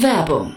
Werbung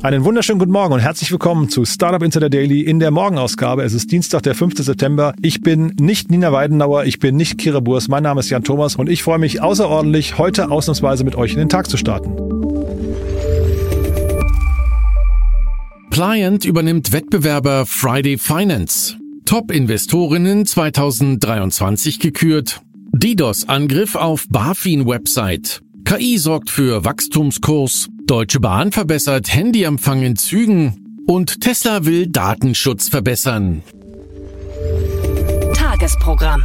Einen wunderschönen guten Morgen und herzlich willkommen zu Startup Insider Daily in der Morgenausgabe. Es ist Dienstag, der 5. September. Ich bin nicht Nina Weidenauer, ich bin nicht Kira Burs. Mein Name ist Jan Thomas und ich freue mich außerordentlich, heute ausnahmsweise mit euch in den Tag zu starten. Client übernimmt Wettbewerber Friday Finance. Top-Investorinnen 2023 gekürt. DDoS-Angriff auf BaFin-Website. KI sorgt für Wachstumskurs. Deutsche Bahn verbessert Handyempfang in Zügen. Und Tesla will Datenschutz verbessern. Tagesprogramm.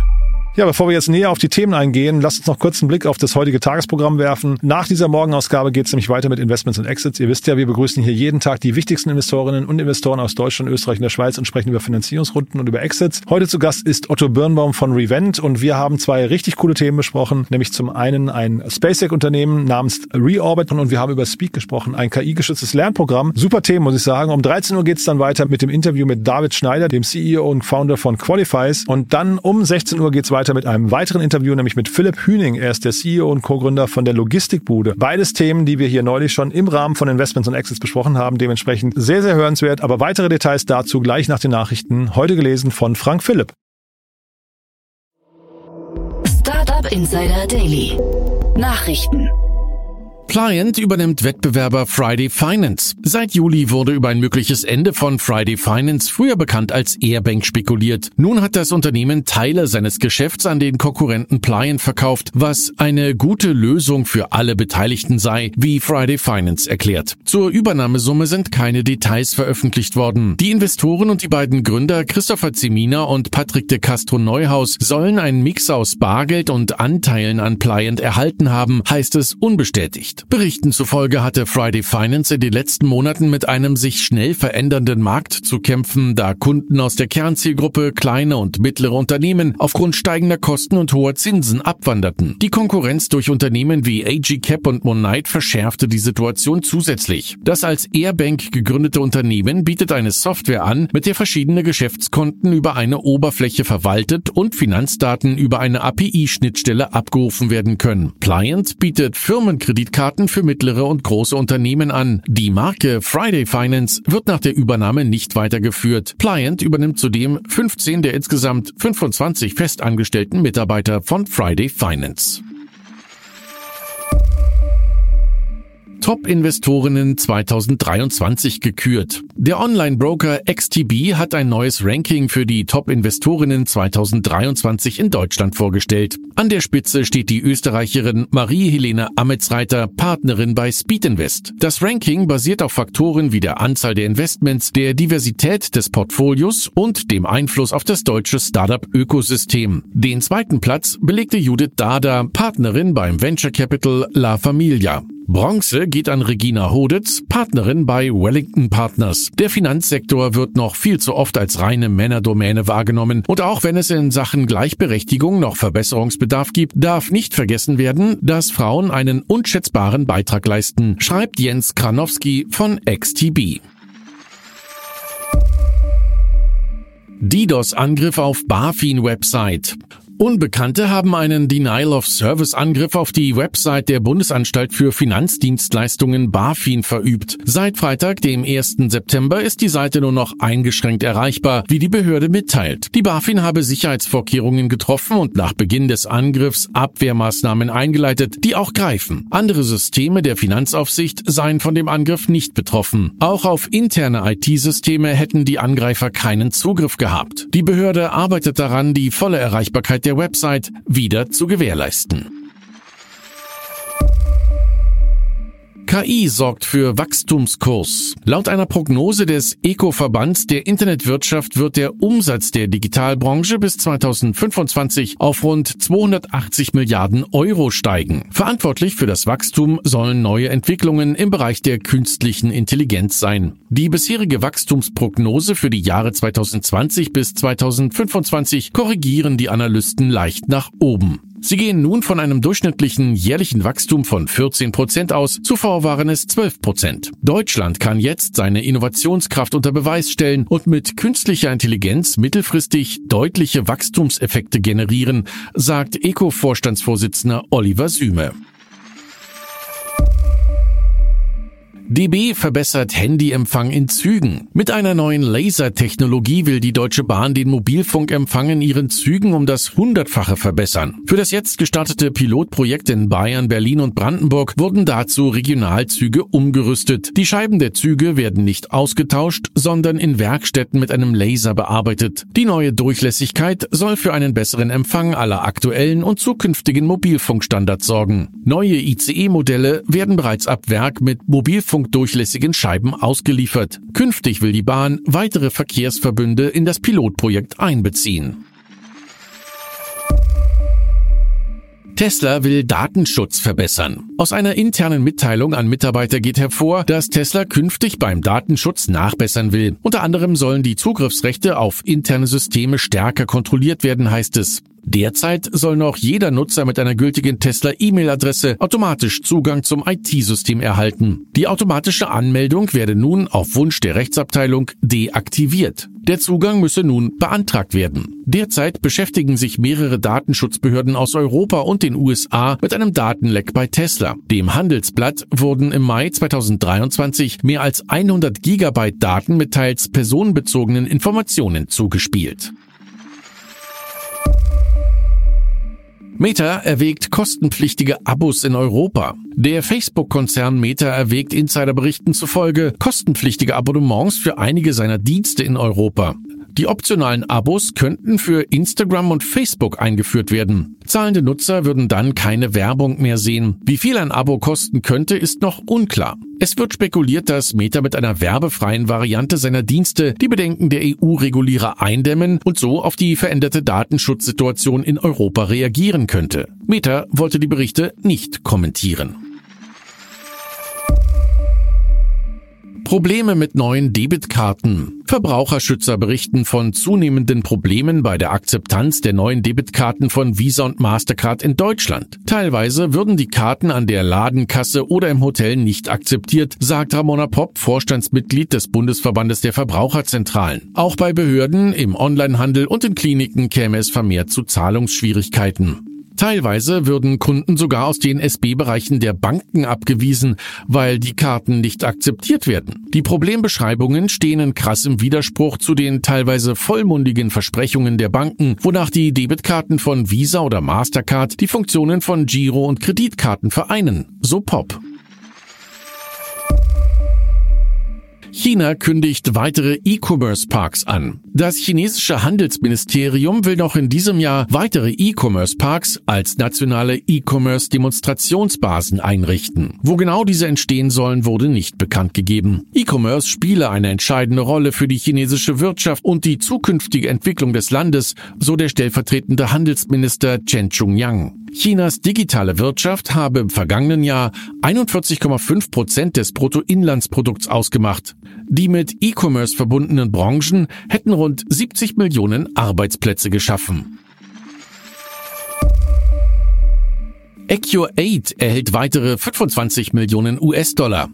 Ja, bevor wir jetzt näher auf die Themen eingehen, lasst uns noch kurz einen Blick auf das heutige Tagesprogramm werfen. Nach dieser Morgenausgabe geht es nämlich weiter mit Investments und Exits. Ihr wisst ja, wir begrüßen hier jeden Tag die wichtigsten Investorinnen und Investoren aus Deutschland, Österreich und der Schweiz und sprechen über Finanzierungsrunden und über Exits. Heute zu Gast ist Otto Birnbaum von Revent und wir haben zwei richtig coole Themen besprochen, nämlich zum einen ein SpaceX-Unternehmen namens Reorbit und wir haben über Speak gesprochen, ein KI-geschütztes Lernprogramm. Super Themen, muss ich sagen. Um 13 Uhr geht es dann weiter mit dem Interview mit David Schneider, dem CEO und Founder von Qualifies und dann um 16 Uhr geht es weiter weiter mit einem weiteren Interview, nämlich mit Philipp Hüning. Er ist der CEO und Co-Gründer von der Logistikbude. Beides Themen, die wir hier neulich schon im Rahmen von Investments und Exits besprochen haben. Dementsprechend sehr, sehr hörenswert. Aber weitere Details dazu gleich nach den Nachrichten. Heute gelesen von Frank Philipp. Startup Insider Daily. Nachrichten. Client übernimmt Wettbewerber Friday Finance. Seit Juli wurde über ein mögliches Ende von Friday Finance, früher bekannt als Airbank, spekuliert. Nun hat das Unternehmen Teile seines Geschäfts an den Konkurrenten Pliant verkauft, was eine gute Lösung für alle Beteiligten sei, wie Friday Finance erklärt. Zur Übernahmesumme sind keine Details veröffentlicht worden. Die Investoren und die beiden Gründer Christopher Zemina und Patrick de Castro Neuhaus sollen einen Mix aus Bargeld und Anteilen an Pliant erhalten haben, heißt es unbestätigt. Berichten zufolge hatte Friday Finance in den letzten Monaten mit einem sich schnell verändernden Markt zu kämpfen, da Kunden aus der Kernzielgruppe kleine und mittlere Unternehmen aufgrund steigender Kosten und hoher Zinsen abwanderten. Die Konkurrenz durch Unternehmen wie AG Cap und Monite verschärfte die Situation zusätzlich. Das als Airbank gegründete Unternehmen bietet eine Software an, mit der verschiedene Geschäftskonten über eine Oberfläche verwaltet und Finanzdaten über eine API-Schnittstelle abgerufen werden können. Pliant bietet Firmenkreditkarten Raten für mittlere und große Unternehmen an. Die Marke Friday Finance wird nach der Übernahme nicht weitergeführt. Pliant übernimmt zudem 15 der insgesamt 25 festangestellten Mitarbeiter von Friday Finance. Top-Investorinnen 2023 gekürt. Der Online-Broker XTB hat ein neues Ranking für die Top-Investorinnen 2023 in Deutschland vorgestellt. An der Spitze steht die Österreicherin Marie-Helene Ametsreiter, Partnerin bei Speedinvest. Das Ranking basiert auf Faktoren wie der Anzahl der Investments, der Diversität des Portfolios und dem Einfluss auf das deutsche Startup-Ökosystem. Den zweiten Platz belegte Judith Dada, Partnerin beim Venture Capital La Familia. Bronze geht an Regina Hoditz, Partnerin bei Wellington Partners. Der Finanzsektor wird noch viel zu oft als reine Männerdomäne wahrgenommen und auch wenn es in Sachen Gleichberechtigung noch Verbesserungsbedarf gibt, darf nicht vergessen werden, dass Frauen einen unschätzbaren Beitrag leisten, schreibt Jens Kranowski von XTB. DDoS-Angriff auf BaFin-Website. Unbekannte haben einen Denial-of-Service-Angriff auf die Website der Bundesanstalt für Finanzdienstleistungen BaFin verübt. Seit Freitag, dem 1. September, ist die Seite nur noch eingeschränkt erreichbar, wie die Behörde mitteilt. Die BaFin habe Sicherheitsvorkehrungen getroffen und nach Beginn des Angriffs Abwehrmaßnahmen eingeleitet, die auch greifen. Andere Systeme der Finanzaufsicht seien von dem Angriff nicht betroffen. Auch auf interne IT-Systeme hätten die Angreifer keinen Zugriff gehabt. Die Behörde arbeitet daran, die volle Erreichbarkeit der Website wieder zu gewährleisten. KI sorgt für Wachstumskurs. Laut einer Prognose des ECO-Verbands der Internetwirtschaft wird der Umsatz der Digitalbranche bis 2025 auf rund 280 Milliarden Euro steigen. Verantwortlich für das Wachstum sollen neue Entwicklungen im Bereich der künstlichen Intelligenz sein. Die bisherige Wachstumsprognose für die Jahre 2020 bis 2025 korrigieren die Analysten leicht nach oben. Sie gehen nun von einem durchschnittlichen jährlichen Wachstum von 14 Prozent aus, zuvor waren es 12 Prozent. Deutschland kann jetzt seine Innovationskraft unter Beweis stellen und mit künstlicher Intelligenz mittelfristig deutliche Wachstumseffekte generieren, sagt ECO-Vorstandsvorsitzender Oliver Süme. DB verbessert Handyempfang in Zügen. Mit einer neuen Lasertechnologie will die Deutsche Bahn den Mobilfunkempfang in ihren Zügen um das Hundertfache verbessern. Für das jetzt gestartete Pilotprojekt in Bayern, Berlin und Brandenburg wurden dazu Regionalzüge umgerüstet. Die Scheiben der Züge werden nicht ausgetauscht, sondern in Werkstätten mit einem Laser bearbeitet. Die neue Durchlässigkeit soll für einen besseren Empfang aller aktuellen und zukünftigen Mobilfunkstandards sorgen. Neue ICE-Modelle werden bereits ab Werk mit Mobilfunk funkdurchlässigen Scheiben ausgeliefert. Künftig will die Bahn weitere Verkehrsverbünde in das Pilotprojekt einbeziehen. Tesla will Datenschutz verbessern. Aus einer internen Mitteilung an Mitarbeiter geht hervor, dass Tesla künftig beim Datenschutz nachbessern will. Unter anderem sollen die Zugriffsrechte auf interne Systeme stärker kontrolliert werden, heißt es. Derzeit soll noch jeder Nutzer mit einer gültigen Tesla-E-Mail-Adresse automatisch Zugang zum IT-System erhalten. Die automatische Anmeldung werde nun auf Wunsch der Rechtsabteilung deaktiviert. Der Zugang müsse nun beantragt werden. Derzeit beschäftigen sich mehrere Datenschutzbehörden aus Europa und den USA mit einem Datenleck bei Tesla. Dem Handelsblatt wurden im Mai 2023 mehr als 100 Gigabyte Daten mit teils personenbezogenen Informationen zugespielt. Meta erwägt kostenpflichtige Abos in Europa. Der Facebook-Konzern Meta erwägt Insiderberichten zufolge kostenpflichtige Abonnements für einige seiner Dienste in Europa. Die optionalen Abos könnten für Instagram und Facebook eingeführt werden. Zahlende Nutzer würden dann keine Werbung mehr sehen. Wie viel ein Abo kosten könnte, ist noch unklar. Es wird spekuliert, dass Meta mit einer werbefreien Variante seiner Dienste die Bedenken der EU-Regulierer eindämmen und so auf die veränderte Datenschutzsituation in Europa reagieren könnte. Meta wollte die Berichte nicht kommentieren. Probleme mit neuen Debitkarten. Verbraucherschützer berichten von zunehmenden Problemen bei der Akzeptanz der neuen Debitkarten von Visa und Mastercard in Deutschland. Teilweise würden die Karten an der Ladenkasse oder im Hotel nicht akzeptiert, sagt Ramona Popp, Vorstandsmitglied des Bundesverbandes der Verbraucherzentralen. Auch bei Behörden, im Onlinehandel und in Kliniken käme es vermehrt zu Zahlungsschwierigkeiten. Teilweise würden Kunden sogar aus den SB-Bereichen der Banken abgewiesen, weil die Karten nicht akzeptiert werden. Die Problembeschreibungen stehen in krassem Widerspruch zu den teilweise vollmundigen Versprechungen der Banken, wonach die Debitkarten von Visa oder Mastercard die Funktionen von Giro- und Kreditkarten vereinen. So Pop. China kündigt weitere E-Commerce-Parks an. Das chinesische Handelsministerium will noch in diesem Jahr weitere E-Commerce-Parks als nationale E-Commerce-Demonstrationsbasen einrichten. Wo genau diese entstehen sollen, wurde nicht bekannt gegeben. E-Commerce spiele eine entscheidende Rolle für die chinesische Wirtschaft und die zukünftige Entwicklung des Landes, so der stellvertretende Handelsminister Chen Chung-yang. Chinas digitale Wirtschaft habe im vergangenen Jahr 41,5 Prozent des Bruttoinlandsprodukts ausgemacht. Die mit E-Commerce verbundenen Branchen hätten rund 70 Millionen Arbeitsplätze geschaffen. Acure 8 erhält weitere 25 Millionen US-Dollar.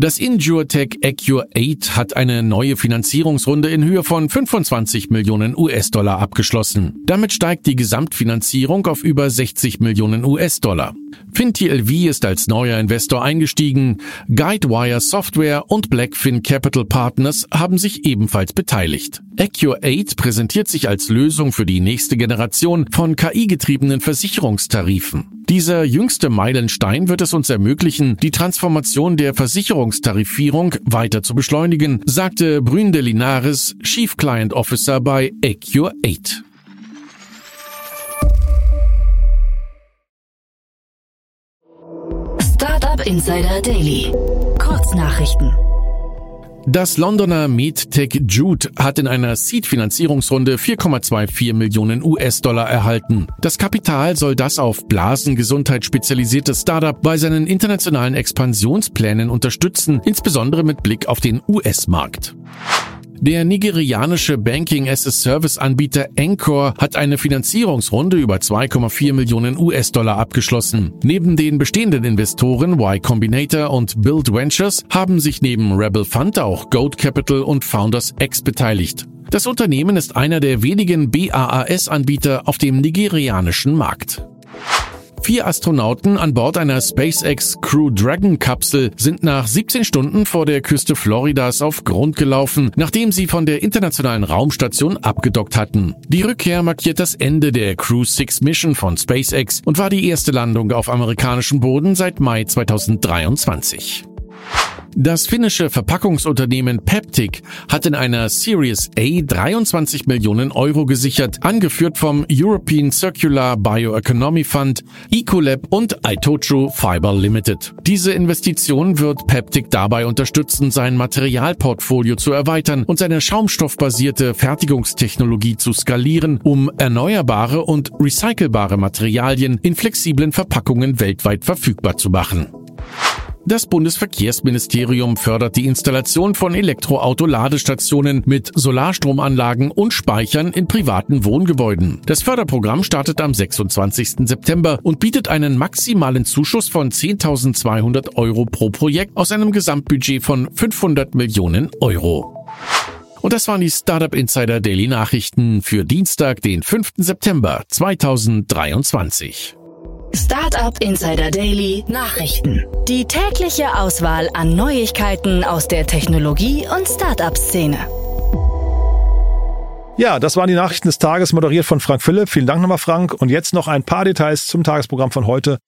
Das InjureTech Accure 8 hat eine neue Finanzierungsrunde in Höhe von 25 Millionen US-Dollar abgeschlossen. Damit steigt die Gesamtfinanzierung auf über 60 Millionen US-Dollar. FinTLV ist als neuer Investor eingestiegen. Guidewire Software und Blackfin Capital Partners haben sich ebenfalls beteiligt. Accure 8 präsentiert sich als Lösung für die nächste Generation von KI-getriebenen Versicherungstarifen. Dieser jüngste Meilenstein wird es uns ermöglichen, die Transformation der Versicherungstarifierung weiter zu beschleunigen, sagte Bründe Linares, Chief Client Officer bei Accure 8. Startup Insider Daily. Kurznachrichten. Das Londoner MedTech Jude hat in einer Seed-Finanzierungsrunde 4,24 Millionen US-Dollar erhalten. Das Kapital soll das auf Blasengesundheit spezialisierte Startup bei seinen internationalen Expansionsplänen unterstützen, insbesondere mit Blick auf den US-Markt. Der nigerianische Banking-as-a-Service-Anbieter Anchor hat eine Finanzierungsrunde über 2,4 Millionen US-Dollar abgeschlossen. Neben den bestehenden Investoren Y Combinator und Build Ventures haben sich neben Rebel Fund auch Goat Capital und Founders X beteiligt. Das Unternehmen ist einer der wenigen BAAS-Anbieter auf dem nigerianischen Markt. Vier Astronauten an Bord einer SpaceX Crew Dragon Kapsel sind nach 17 Stunden vor der Küste Floridas auf Grund gelaufen, nachdem sie von der internationalen Raumstation abgedockt hatten. Die Rückkehr markiert das Ende der Crew 6 Mission von SpaceX und war die erste Landung auf amerikanischem Boden seit Mai 2023. Das finnische Verpackungsunternehmen Peptic hat in einer Series A 23 Millionen Euro gesichert, angeführt vom European Circular Bioeconomy Fund, Ecolab und Itochu Fiber Limited. Diese Investition wird Peptic dabei unterstützen, sein Materialportfolio zu erweitern und seine schaumstoffbasierte Fertigungstechnologie zu skalieren, um erneuerbare und recycelbare Materialien in flexiblen Verpackungen weltweit verfügbar zu machen. Das Bundesverkehrsministerium fördert die Installation von Elektroauto-Ladestationen mit Solarstromanlagen und Speichern in privaten Wohngebäuden. Das Förderprogramm startet am 26. September und bietet einen maximalen Zuschuss von 10.200 Euro pro Projekt aus einem Gesamtbudget von 500 Millionen Euro. Und das waren die Startup Insider Daily Nachrichten für Dienstag, den 5. September 2023. Startup Insider Daily Nachrichten. Die tägliche Auswahl an Neuigkeiten aus der Technologie- und Startup-Szene. Ja, das waren die Nachrichten des Tages, moderiert von Frank Philipp. Vielen Dank nochmal, Frank. Und jetzt noch ein paar Details zum Tagesprogramm von heute.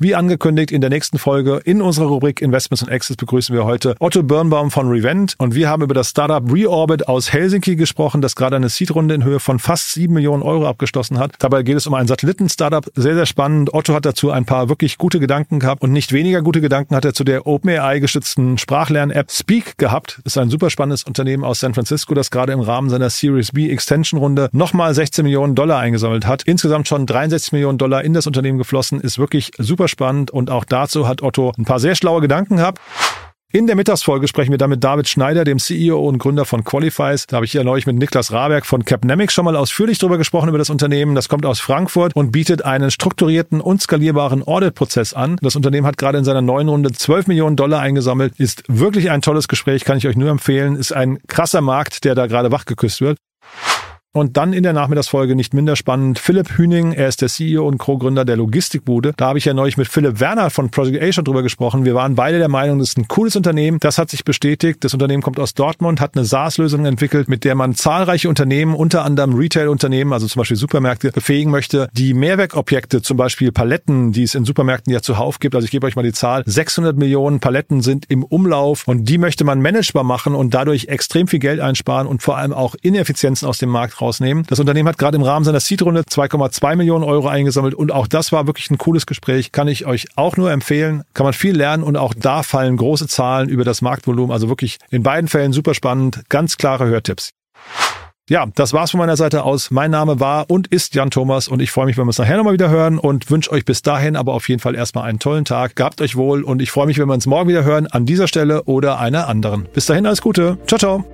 Wie angekündigt in der nächsten Folge in unserer Rubrik Investments und Exits begrüßen wir heute Otto Birnbaum von Revent und wir haben über das Startup Reorbit aus Helsinki gesprochen, das gerade eine Seed-Runde in Höhe von fast sieben Millionen Euro abgeschlossen hat. Dabei geht es um ein Satelliten-Startup, sehr, sehr spannend. Otto hat dazu ein paar wirklich gute Gedanken gehabt und nicht weniger gute Gedanken hat er zu der OpenAI-gestützten Sprachlern-App Speak gehabt. Ist ein super spannendes Unternehmen aus San Francisco, das gerade im Rahmen seiner Series B Extension-Runde nochmal 16 Millionen Dollar eingesammelt hat. Insgesamt schon 63 Millionen Dollar in das Unternehmen geflossen, ist wirklich super super spannend und auch dazu hat Otto ein paar sehr schlaue Gedanken gehabt. In der Mittagsfolge sprechen wir dann mit David Schneider, dem CEO und Gründer von Qualifies. Da habe ich ja neulich mit Niklas Raberg von Capnemic schon mal ausführlich drüber gesprochen über das Unternehmen. Das kommt aus Frankfurt und bietet einen strukturierten und skalierbaren Audit-Prozess an. Das Unternehmen hat gerade in seiner neuen Runde 12 Millionen Dollar eingesammelt. Ist wirklich ein tolles Gespräch, kann ich euch nur empfehlen. Ist ein krasser Markt, der da gerade wachgeküsst wird. Und dann in der Nachmittagsfolge nicht minder spannend Philipp Hüning, er ist der CEO und Co-Gründer der Logistikbude. Da habe ich ja neulich mit Philipp Werner von Project A schon drüber gesprochen. Wir waren beide der Meinung, das ist ein cooles Unternehmen. Das hat sich bestätigt. Das Unternehmen kommt aus Dortmund, hat eine SaaS-Lösung entwickelt, mit der man zahlreiche Unternehmen, unter anderem Retail-Unternehmen, also zum Beispiel Supermärkte, befähigen möchte, die Mehrwerkobjekte, zum Beispiel Paletten, die es in Supermärkten ja zuhauf gibt. Also ich gebe euch mal die Zahl. 600 Millionen Paletten sind im Umlauf und die möchte man managebar machen und dadurch extrem viel Geld einsparen und vor allem auch Ineffizienzen aus dem Markt rausnehmen. Das Unternehmen hat gerade im Rahmen seiner Seed-Runde 2,2 Millionen Euro eingesammelt und auch das war wirklich ein cooles Gespräch. Kann ich euch auch nur empfehlen. Kann man viel lernen und auch da fallen große Zahlen über das Marktvolumen. Also wirklich in beiden Fällen super spannend. Ganz klare Hörtipps. Ja, das war's von meiner Seite aus. Mein Name war und ist Jan Thomas und ich freue mich, wenn wir uns nachher nochmal wieder hören und wünsche euch bis dahin aber auf jeden Fall erstmal einen tollen Tag. Gehabt euch wohl und ich freue mich, wenn wir uns morgen wieder hören an dieser Stelle oder einer anderen. Bis dahin alles Gute. Ciao, ciao.